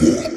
Yeah.